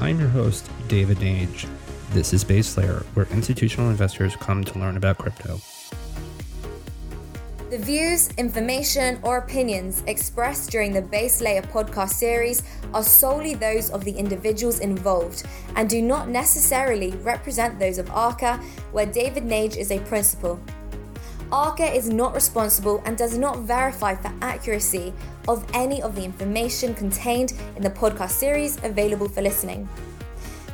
I'm your host, David Nage. This is Base Layer, where institutional investors come to learn about crypto. The views, information, or opinions expressed during the Base Layer podcast series are solely those of the individuals involved and do not necessarily represent those of ARCA, where David Nage is a principal. ARCA is not responsible and does not verify for accuracy of any of the information contained in the podcast series available for listening.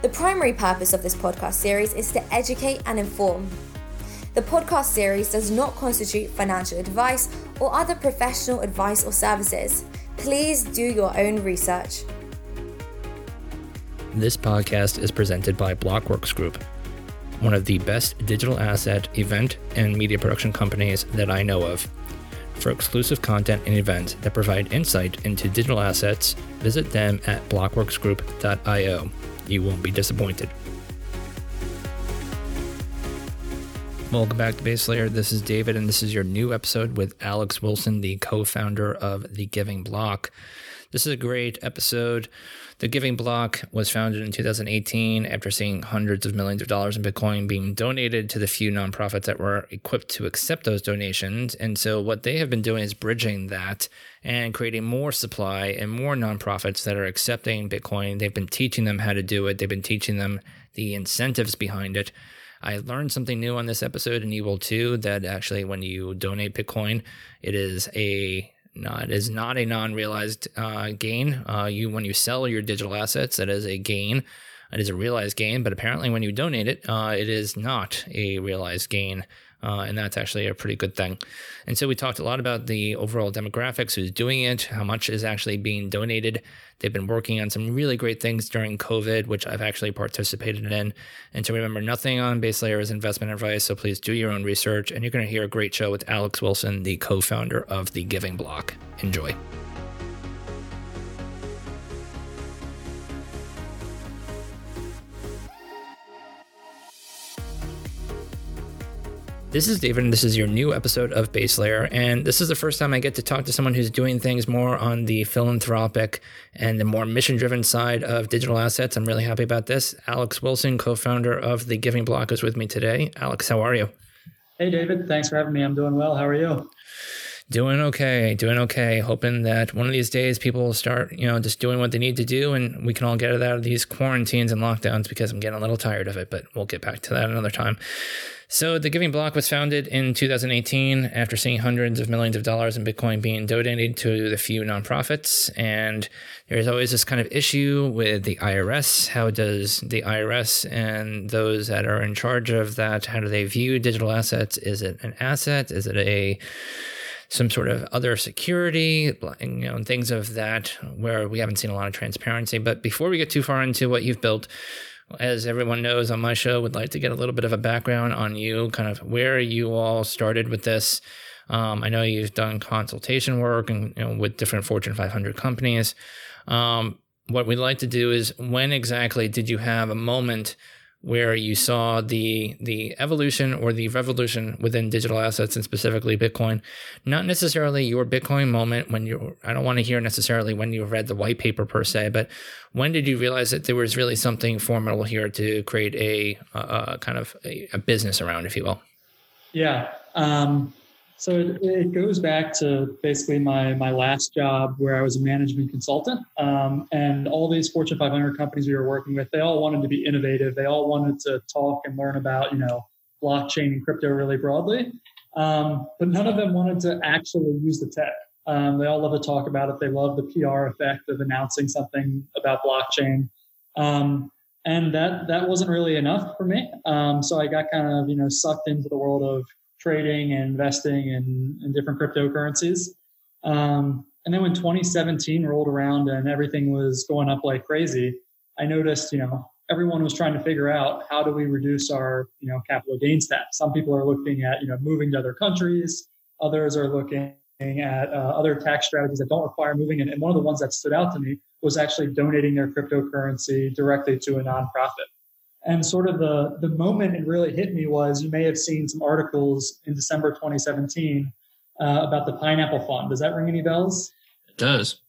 The primary purpose of this podcast series is to educate and inform. The podcast series does not constitute financial advice or other professional advice or services. Please do your own research. This podcast is presented by Blockworks Group, one of the best digital asset, event, and media production companies that I know of. For exclusive content and events that provide insight into digital assets, visit them at blockworksgroup.io. You won't be disappointed. Welcome back to Base Layer. This is David, and this is your new episode with Alex Wilson, the co founder of The Giving Block. This is a great episode. The Giving Block was founded in 2018 after seeing hundreds of millions of dollars in Bitcoin being donated to the few nonprofits that were equipped to accept those donations. And so, what they have been doing is bridging that and creating more supply and more nonprofits that are accepting Bitcoin. They've been teaching them how to do it, they've been teaching them the incentives behind it. I learned something new on this episode, and you will too. That actually, when you donate Bitcoin, it is a no, it is not a non-realized uh, gain. Uh, you when you sell your digital assets, that is a gain. It is a realized gain, but apparently when you donate it, uh, it is not a realized gain. Uh, and that's actually a pretty good thing. And so we talked a lot about the overall demographics, who's doing it, how much is actually being donated. They've been working on some really great things during COVID, which I've actually participated in. And to remember, nothing on Base Layer is investment advice, so please do your own research. And you're going to hear a great show with Alex Wilson, the co founder of The Giving Block. Enjoy. This is David, and this is your new episode of Base Layer. And this is the first time I get to talk to someone who's doing things more on the philanthropic and the more mission driven side of digital assets. I'm really happy about this. Alex Wilson, co founder of The Giving Block, is with me today. Alex, how are you? Hey, David. Thanks for having me. I'm doing well. How are you? Doing okay, doing okay. Hoping that one of these days people will start, you know, just doing what they need to do and we can all get out of these quarantines and lockdowns because I'm getting a little tired of it, but we'll get back to that another time. So, the Giving Block was founded in 2018 after seeing hundreds of millions of dollars in Bitcoin being donated to the few nonprofits. And there's always this kind of issue with the IRS. How does the IRS and those that are in charge of that, how do they view digital assets? Is it an asset? Is it a some sort of other security, you know, and things of that where we haven't seen a lot of transparency. But before we get too far into what you've built, as everyone knows on my show, would like to get a little bit of a background on you, kind of where you all started with this. Um, I know you've done consultation work and you know, with different Fortune 500 companies. Um, what we'd like to do is when exactly did you have a moment where you saw the the evolution or the revolution within digital assets and specifically Bitcoin. Not necessarily your Bitcoin moment when you I don't want to hear necessarily when you read the white paper per se, but when did you realize that there was really something formidable here to create a, a, a kind of a, a, business around, if you will? Yeah. Um, so it, it, goes back to basically my my last job where I was a management consultant, um, and all these Fortune 500 companies we were working with, they all wanted to be innovative. They all wanted to talk and learn about you know blockchain and crypto really broadly, um, but none of them wanted to actually use the tech. Um, they all love to talk about it. They love the PR effect of announcing something about blockchain, um, and that that wasn't really enough for me. Um, so I got kind of you know sucked into the world of trading and investing in, in different cryptocurrencies. Um, and then when 2017 rolled around and everything was going up like crazy, I noticed, you know, everyone was trying to figure out how do we reduce our, you know, capital gains tax. Some people are looking at, you know, moving to other countries. Others are looking at uh, other tax strategies that don't require moving. And, and one of the ones that stood out to me was actually donating their cryptocurrency directly to a nonprofit. And sort of the, the moment it really hit me was you may have seen some articles in December 2017 uh, about the Pineapple Fund. Does that ring any bells? It does.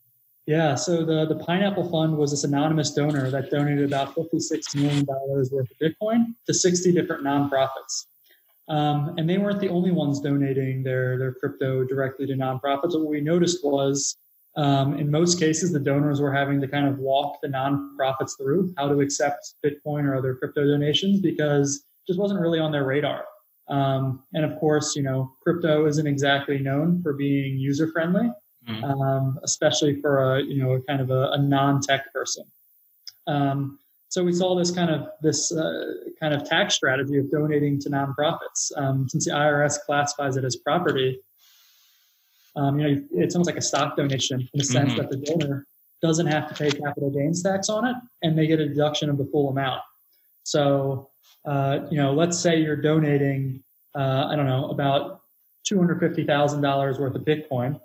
Yeah, so the, the Pineapple Fund was this anonymous donor that donated about $56 million worth of Bitcoin to 60 different nonprofits. Um, and they weren't the only ones donating their, their crypto directly to nonprofits. What we noticed was um, in most cases, the donors were having to kind of walk the nonprofits through how to accept Bitcoin or other crypto donations because it just wasn't really on their radar. Um, and of course, you know, crypto isn't exactly known for being user friendly, mm-hmm. um, especially for a you know kind of a, a non-tech person. Um, so we saw this kind of this uh, kind of tax strategy of donating to nonprofits. Um, since the IRS classifies it as property, um, you know, it's almost like a stock donation in the sense mm-hmm. that the donor doesn't have to pay capital gains tax on it, and they get a deduction of the full amount. So uh, you know, let's say you're donating, uh, I don't know, about $250,000 worth of Bitcoin.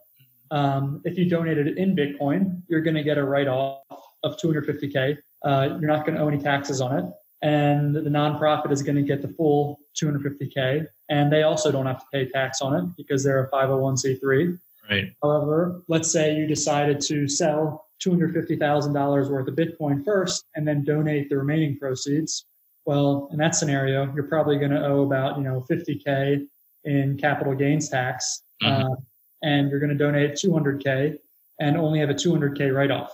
Um, if you donated it in Bitcoin, you're going to get a write off of 250K. Uh, you're not going to owe any taxes on it. And the nonprofit is going to get the full 250K. And they also don't have to pay tax on it because they're a 501c3. Right. However, let's say you decided to sell $250,000 worth of Bitcoin first and then donate the remaining proceeds. Well, in that scenario, you're probably going to owe about you know 50k in capital gains tax, mm-hmm. uh, and you're going to donate 200k and only have a 200k write-off.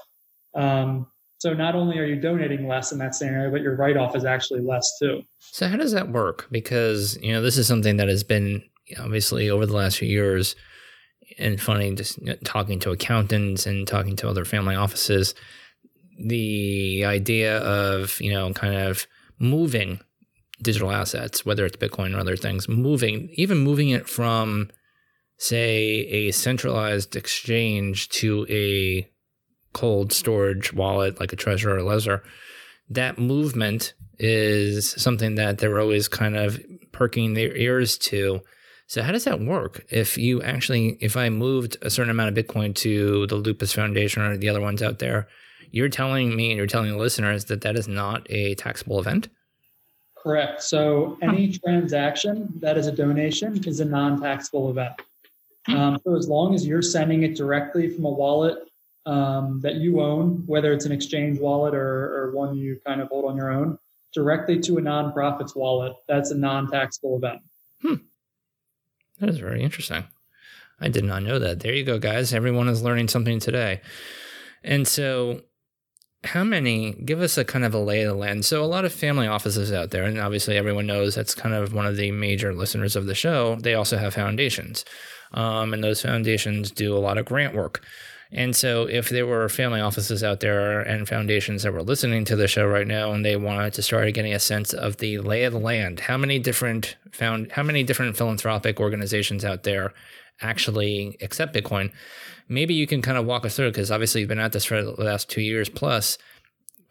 Um, so not only are you donating less in that scenario, but your write-off is actually less too. So how does that work? Because you know this is something that has been obviously over the last few years, and funny just talking to accountants and talking to other family offices, the idea of you know kind of moving digital assets, whether it's Bitcoin or other things, moving, even moving it from, say, a centralized exchange to a cold storage wallet like a Trezor or a Ledger, that movement is something that they're always kind of perking their ears to. So how does that work? If you actually, if I moved a certain amount of Bitcoin to the Lupus Foundation or the other ones out there, you're telling me and you're telling the listeners that that is not a taxable event? Correct. So any transaction that is a donation is a non-taxable event. Um, so as long as you're sending it directly from a wallet um, that you own, whether it's an exchange wallet or, or one you kind of hold on your own, directly to a nonprofit's wallet, that's a non-taxable event. Hmm. That is very interesting. I did not know that. There you go, guys. Everyone is learning something today. And so how many give us a kind of a lay of the land so a lot of family offices out there and obviously everyone knows that's kind of one of the major listeners of the show they also have foundations um, and those foundations do a lot of grant work and so if there were family offices out there and foundations that were listening to the show right now and they wanted to start getting a sense of the lay of the land how many different found how many different philanthropic organizations out there actually accept bitcoin maybe you can kind of walk us through because obviously you've been at this for the last two years plus.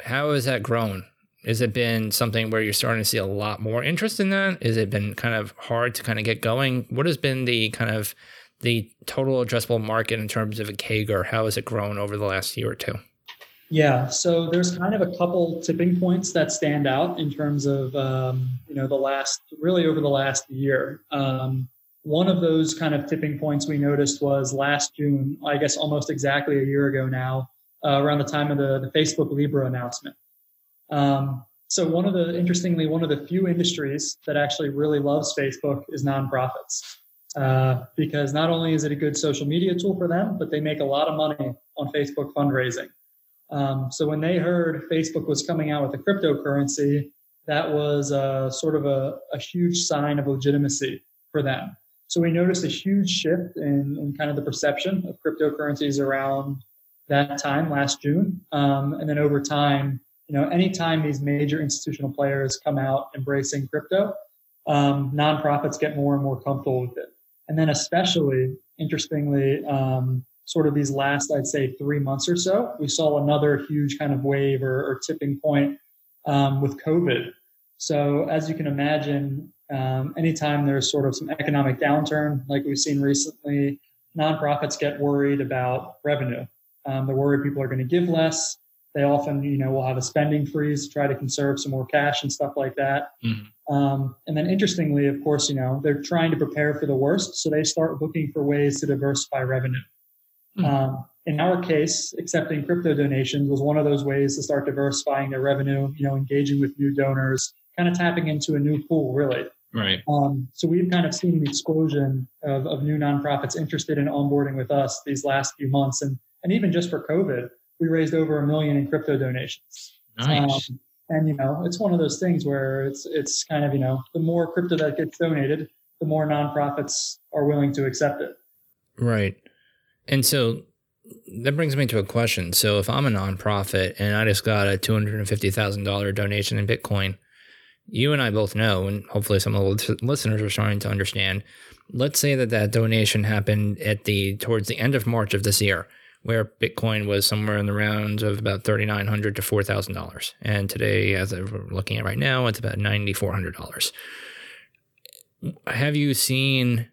How has that grown? Has it been something where you're starting to see a lot more interest in that? Has it been kind of hard to kind of get going? What has been the kind of the total addressable market in terms of a CAGR? How has it grown over the last year or two? Yeah, so there's kind of a couple tipping points that stand out in terms of um, you know the last really over the last year. Um, one of those kind of tipping points we noticed was last June, I guess almost exactly a year ago now, uh, around the time of the, the Facebook Libra announcement. Um, so one of the interestingly, one of the few industries that actually really loves Facebook is nonprofits, uh, because not only is it a good social media tool for them, but they make a lot of money on Facebook fundraising. Um, so when they heard Facebook was coming out with a cryptocurrency, that was uh, sort of a, a huge sign of legitimacy for them. So we noticed a huge shift in, in kind of the perception of cryptocurrencies around that time last June. Um, and then over time, you know, anytime these major institutional players come out embracing crypto, um, nonprofits get more and more comfortable with it. And then especially interestingly, um, sort of these last, I'd say three months or so, we saw another huge kind of wave or, or tipping point um, with COVID. So as you can imagine, um, anytime there's sort of some economic downturn, like we've seen recently, nonprofits get worried about revenue. Um, they're worried people are going to give less. They often, you know, will have a spending freeze, to try to conserve some more cash and stuff like that. Mm-hmm. Um, and then, interestingly, of course, you know, they're trying to prepare for the worst, so they start looking for ways to diversify revenue. Mm-hmm. Um, in our case, accepting crypto donations was one of those ways to start diversifying their revenue, you know, engaging with new donors, kind of tapping into a new pool, really. Right. Um, so we've kind of seen an explosion of, of new nonprofits interested in onboarding with us these last few months. And, and even just for COVID, we raised over a million in crypto donations. Nice. Um, and you know, it's one of those things where it's it's kind of you know, the more crypto that gets donated, the more nonprofits are willing to accept it. Right. And so that brings me to a question. So if I'm a nonprofit and I just got a two hundred and fifty thousand dollar donation in Bitcoin, you and I both know, and hopefully some of the listeners are starting to understand. Let's say that that donation happened at the towards the end of March of this year where Bitcoin was somewhere in the round of about thirty nine hundred to four thousand dollars, and today, as we're looking at right now, it's about ninety four hundred dollars. Have you seen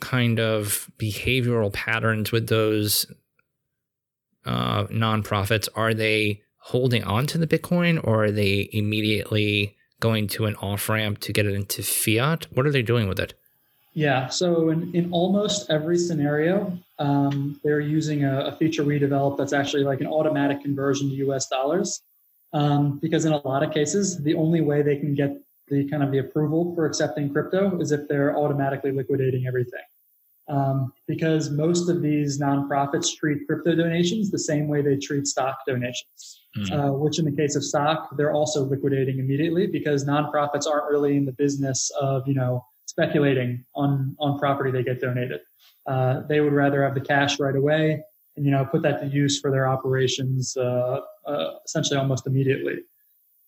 kind of behavioral patterns with those uh, nonprofits? Are they holding on to the Bitcoin, or are they immediately going to an off ramp to get it into fiat? What are they doing with it? Yeah, so in, in almost every scenario, um, they're using a, a, feature we developed that's actually like an automatic conversion to US dollars. Um, because in a lot of cases, the only way they can get the kind of the approval for accepting crypto is if they're automatically liquidating everything. Um, because most of these nonprofits treat crypto donations the same way they treat stock donations, mm-hmm. uh, which in the case of stock, they're also liquidating immediately because nonprofits aren't really in the business of, you know, speculating on on property they get donated. Uh, they would rather have the cash right away and you know put that to use for their operations uh, uh, essentially almost immediately.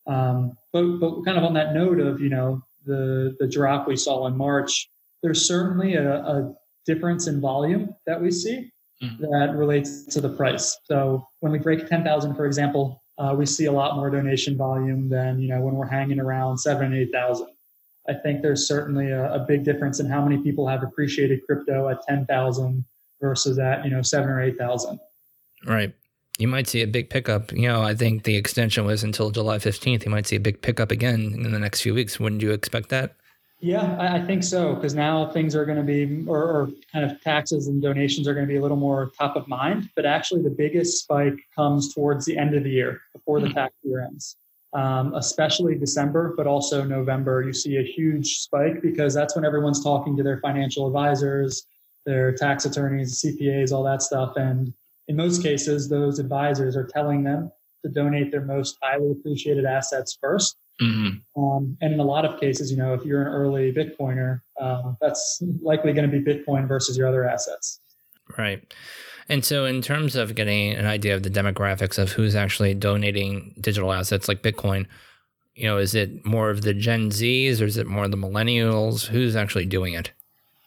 Um, but but kind of on that note of you know the the drop we saw in March, there's certainly a, a difference in volume that we see mm-hmm. that relates to the price. So when we break 10,000, for example, uh, we see a lot more donation volume than you know when we're hanging around seven eight thousand. I think there's certainly a, a big difference in how many people have appreciated crypto at 10,000 versus at, you know, seven or 8,000. Right. You might see a big pickup. You know, I think the extension was until July 15th. You might see a big pickup again in the next few weeks. Wouldn't you expect that? Yeah, I, I think so. Because now things are going to be, or, or kind of taxes and donations are going to be a little more top of mind. But actually, the biggest spike comes towards the end of the year before the mm-hmm. tax year ends um, especially December, but also November, you see a huge spike because that's when everyone's talking to their financial advisors, their tax attorneys, CPAs, all that stuff. And in most cases, those advisors are telling them to donate their most highly appreciated assets 1st mm-hmm. um, and in a lot of cases, you know, if you're an early Bitcoiner, um, that's likely going to be Bitcoin versus your other assets. Right. And so, in terms of getting an idea of the demographics of who's actually donating digital assets like Bitcoin, you know, is it more of the Gen Zs or is it more of the millennials? Who's actually doing it?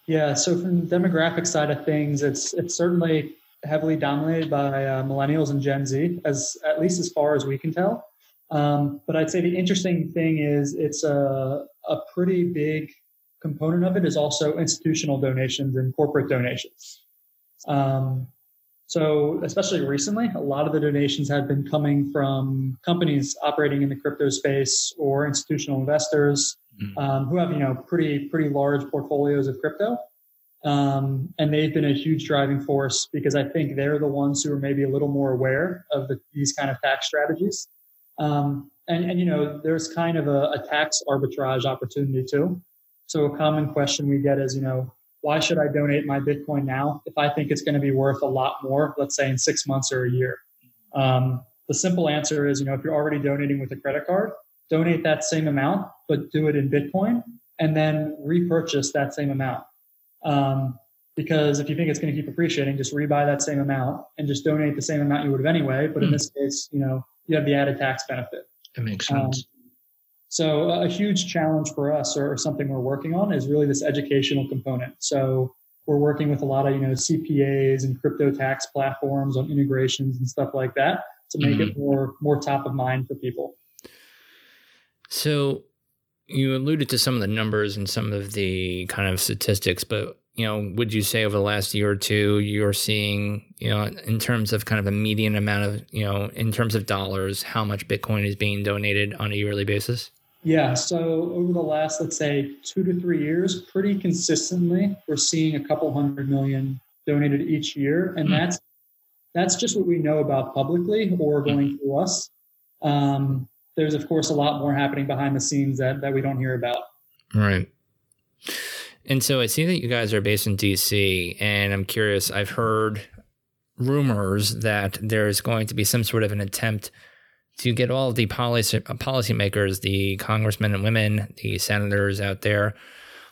Yeah. So, from the demographic side of things, it's it's certainly heavily dominated by uh, millennials and Gen Z, as at least as far as we can tell. Um, but I'd say the interesting thing is it's a a pretty big component of it is also institutional donations and corporate donations. Um, so, especially recently, a lot of the donations have been coming from companies operating in the crypto space or institutional investors mm. um, who have, you know, pretty pretty large portfolios of crypto, um, and they've been a huge driving force because I think they're the ones who are maybe a little more aware of the, these kind of tax strategies. Um, and, and you know, there's kind of a, a tax arbitrage opportunity too. So, a common question we get is, you know, why should I donate my Bitcoin now if I think it's going to be worth a lot more, let's say in six months or a year? Um, the simple answer is, you know, if you're already donating with a credit card, donate that same amount, but do it in Bitcoin and then repurchase that same amount. Um, because if you think it's going to keep appreciating, just rebuy that same amount and just donate the same amount you would have anyway. But mm. in hmm. this case, you know, you have the added tax benefit. That makes sense. Um, so a huge challenge for us or something we're working on is really this educational component. So we're working with a lot of, you know, CPAs and crypto tax platforms on integrations and stuff like that to make mm-hmm. it more more top of mind for people. So you alluded to some of the numbers and some of the kind of statistics, but you know, would you say over the last year or two you're seeing, you know, in terms of kind of a median amount of, you know, in terms of dollars, how much Bitcoin is being donated on a yearly basis? Yeah. So over the last, let's say, two to three years, pretty consistently, we're seeing a couple hundred million donated each year. And mm. that's that's just what we know about publicly or going through us. Um, there's of course a lot more happening behind the scenes that that we don't hear about. Right. And so I see that you guys are based in DC, and I'm curious. I've heard rumors that there's going to be some sort of an attempt to get all the policy uh, policymakers, the congressmen and women, the senators out there,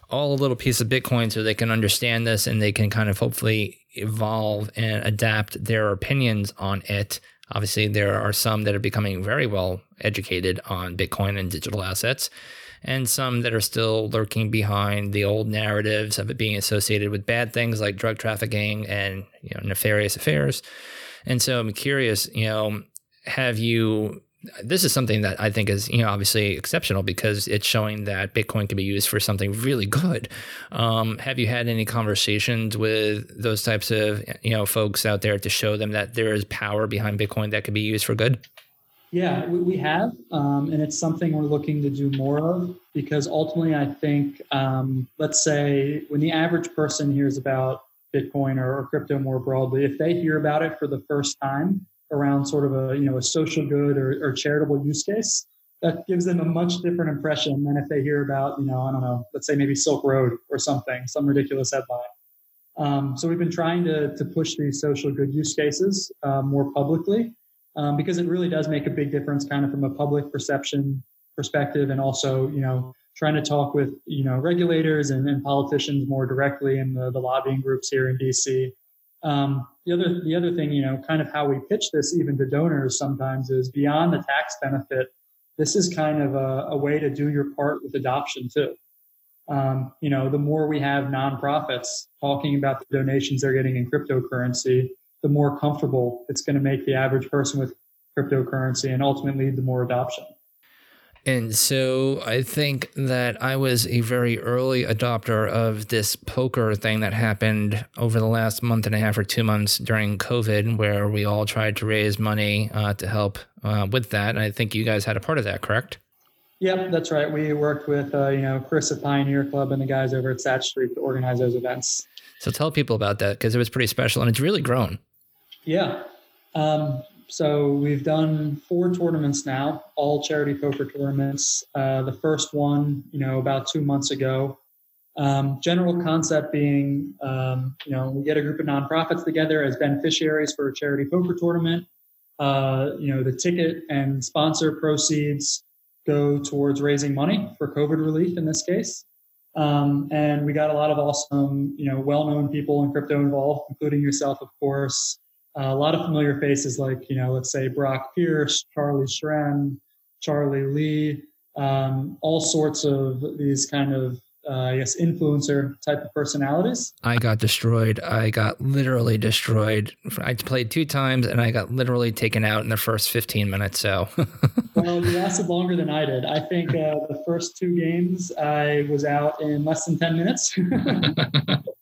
all a little piece of Bitcoin so they can understand this and they can kind of hopefully evolve and adapt their opinions on it. Obviously, there are some that are becoming very well educated on Bitcoin and digital assets, and some that are still lurking behind the old narratives of it being associated with bad things like drug trafficking and you know nefarious affairs. And so I'm curious, you know, have you this is something that I think is, you know, obviously exceptional because it's showing that Bitcoin can be used for something really good. Um, have you had any conversations with those types of, you know, folks out there to show them that there is power behind Bitcoin that could be used for good? Yeah, we, have, um, and it's something we're looking to do more of because ultimately, I think, um, let's say, when the average person hears about Bitcoin or, or crypto more broadly, if they hear about it for the first time, around sort of a you know a social good or, or charitable use case that gives them a much different impression than if they hear about you know i don't know let's say maybe silk road or something some ridiculous headline. Um, so we've been trying to, to push these social good use cases uh, more publicly um, because it really does make a big difference kind of from a public perception perspective and also you know trying to talk with you know regulators and, and politicians more directly in the, the lobbying groups here in dc um, the other the other thing, you know, kind of how we pitch this even to donors sometimes is beyond the tax benefit. This is kind of a, a way to do your part with adoption too. Um, you know, the more we have nonprofits talking about the donations they're getting in cryptocurrency, the more comfortable it's going to make the average person with cryptocurrency and ultimately the more adoption. And so I think that I was a very early adopter of this poker thing that happened over the last month and a half or two months during COVID, where we all tried to raise money uh, to help uh, with that. And I think you guys had a part of that, correct? Yep, that's right. We worked with uh, you know Chris at Pioneer Club and the guys over at Sat Street to organize those events. So tell people about that because it was pretty special and it's really grown. Yeah. Um, so we've done four tournaments now, all charity poker tournaments. Uh, the first one, you know, about two months ago. Um, general concept being, um, you know, we get a group of nonprofits together as beneficiaries for a charity poker tournament. Uh, you know, the ticket and sponsor proceeds go towards raising money for COVID relief in this case. Um, and we got a lot of awesome, you know, well-known people in crypto involved, including yourself, of course. Uh, a lot of familiar faces like, you know, let's say Brock Pierce, Charlie Shrem, Charlie Lee, um, all sorts of these kind of, uh, I guess, influencer type of personalities. I got destroyed. I got literally destroyed. I played two times and I got literally taken out in the first 15 minutes. So, well, you lasted longer than I did. I think uh, the first two games I was out in less than 10 minutes.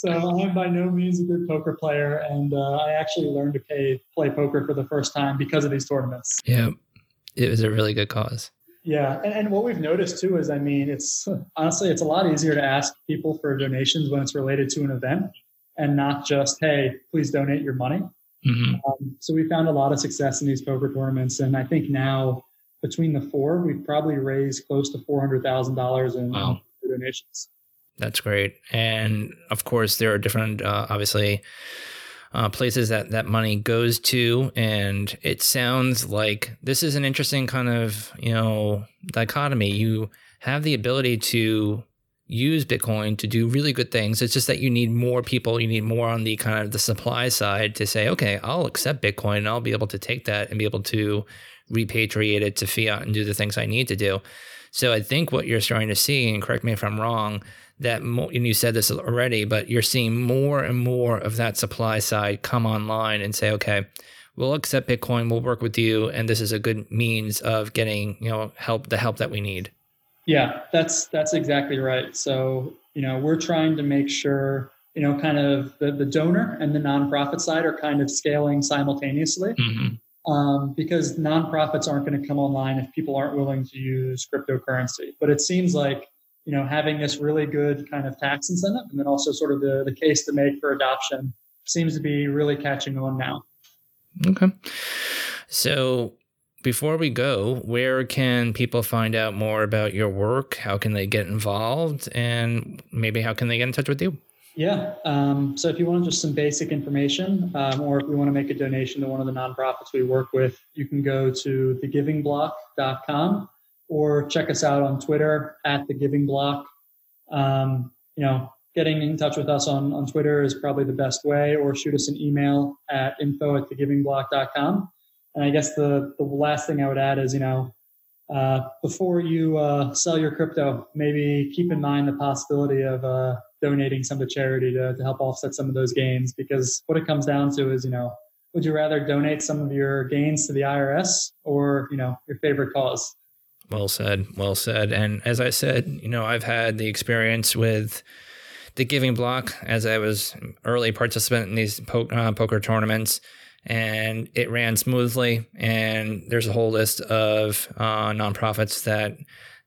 So I'm by no means a good poker player, and uh, I actually learned to play play poker for the first time because of these tournaments. Yeah, it was a really good cause. Yeah, and, and what we've noticed too is, I mean, it's honestly it's a lot easier to ask people for donations when it's related to an event, and not just hey, please donate your money. Mm-hmm. Um, so we found a lot of success in these poker tournaments, and I think now between the four, we've probably raised close to four hundred thousand dollars in wow. donations. That's great. And of course, there are different, uh, obviously, uh, places that that money goes to. And it sounds like this is an interesting kind of, you know, dichotomy. You have the ability to use Bitcoin to do really good things. It's just that you need more people. You need more on the kind of the supply side to say, okay, I'll accept Bitcoin and I'll be able to take that and be able to repatriate it to fiat and do the things I need to do. So I think what you're starting to see, and correct me if I'm wrong, that more, and you said this already, but you're seeing more and more of that supply side come online and say, okay, we'll accept Bitcoin, we'll work with you, and this is a good means of getting you know help the help that we need. Yeah, that's that's exactly right. So you know we're trying to make sure you know kind of the, the donor and the nonprofit side are kind of scaling simultaneously. Mm-hmm. Um, because nonprofits aren't going to come online if people aren't willing to use cryptocurrency. But it seems like you know, having this really good kind of tax incentive and then also sort of the, the case to make for adoption seems to be really catching on now. Okay. So before we go, where can people find out more about your work? How can they get involved? And maybe how can they get in touch with you? Yeah. Um, so if you want just some basic information, um, or if you want to make a donation to one of the nonprofits we work with, you can go to thegivingblock.com or check us out on Twitter at thegivingblock. Um, you know, getting in touch with us on, on Twitter is probably the best way, or shoot us an email at info at thegivingblock.com. And I guess the, the last thing I would add is, you know, uh, before you uh, sell your crypto, maybe keep in mind the possibility of uh, donating some to charity to, to help offset some of those gains. Because what it comes down to is, you know, would you rather donate some of your gains to the IRS or, you know, your favorite cause? Well said. Well said. And as I said, you know, I've had the experience with the giving block as I was early participant in these po- uh, poker tournaments and it ran smoothly. And there's a whole list of uh, nonprofits that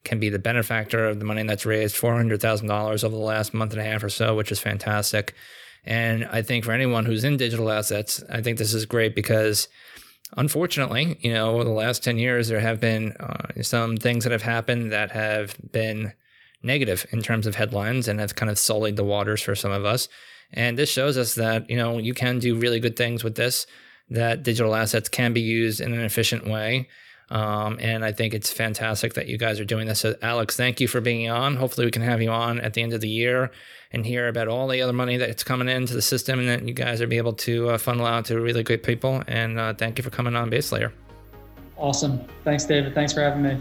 can be the benefactor of the money that's raised $400,000 over the last month and a half or so, which is fantastic. And I think for anyone who's in digital assets, I think this is great because unfortunately, you know, over the last 10 years, there have been uh, some things that have happened that have been negative in terms of headlines and have kind of sullied the waters for some of us. And this shows us that, you know, you can do really good things with this, that digital assets can be used in an efficient way. Um, and I think it's fantastic that you guys are doing this. So, Alex, thank you for being on. Hopefully, we can have you on at the end of the year and hear about all the other money that's coming into the system and that you guys are be able to uh, funnel out to really great people. And uh, thank you for coming on Base Layer. Awesome. Thanks, David. Thanks for having me.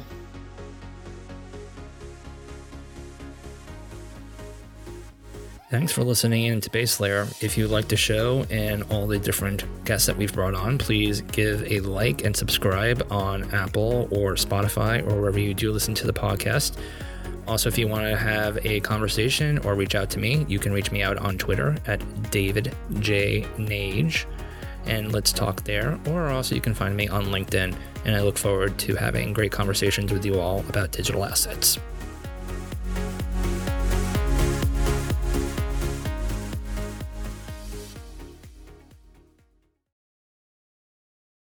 Thanks for listening in to Base Layer. If you like the show and all the different guests that we've brought on, please give a like and subscribe on Apple or Spotify or wherever you do listen to the podcast. Also, if you want to have a conversation or reach out to me, you can reach me out on Twitter at David J. Nage and let's talk there. Or also, you can find me on LinkedIn. And I look forward to having great conversations with you all about digital assets.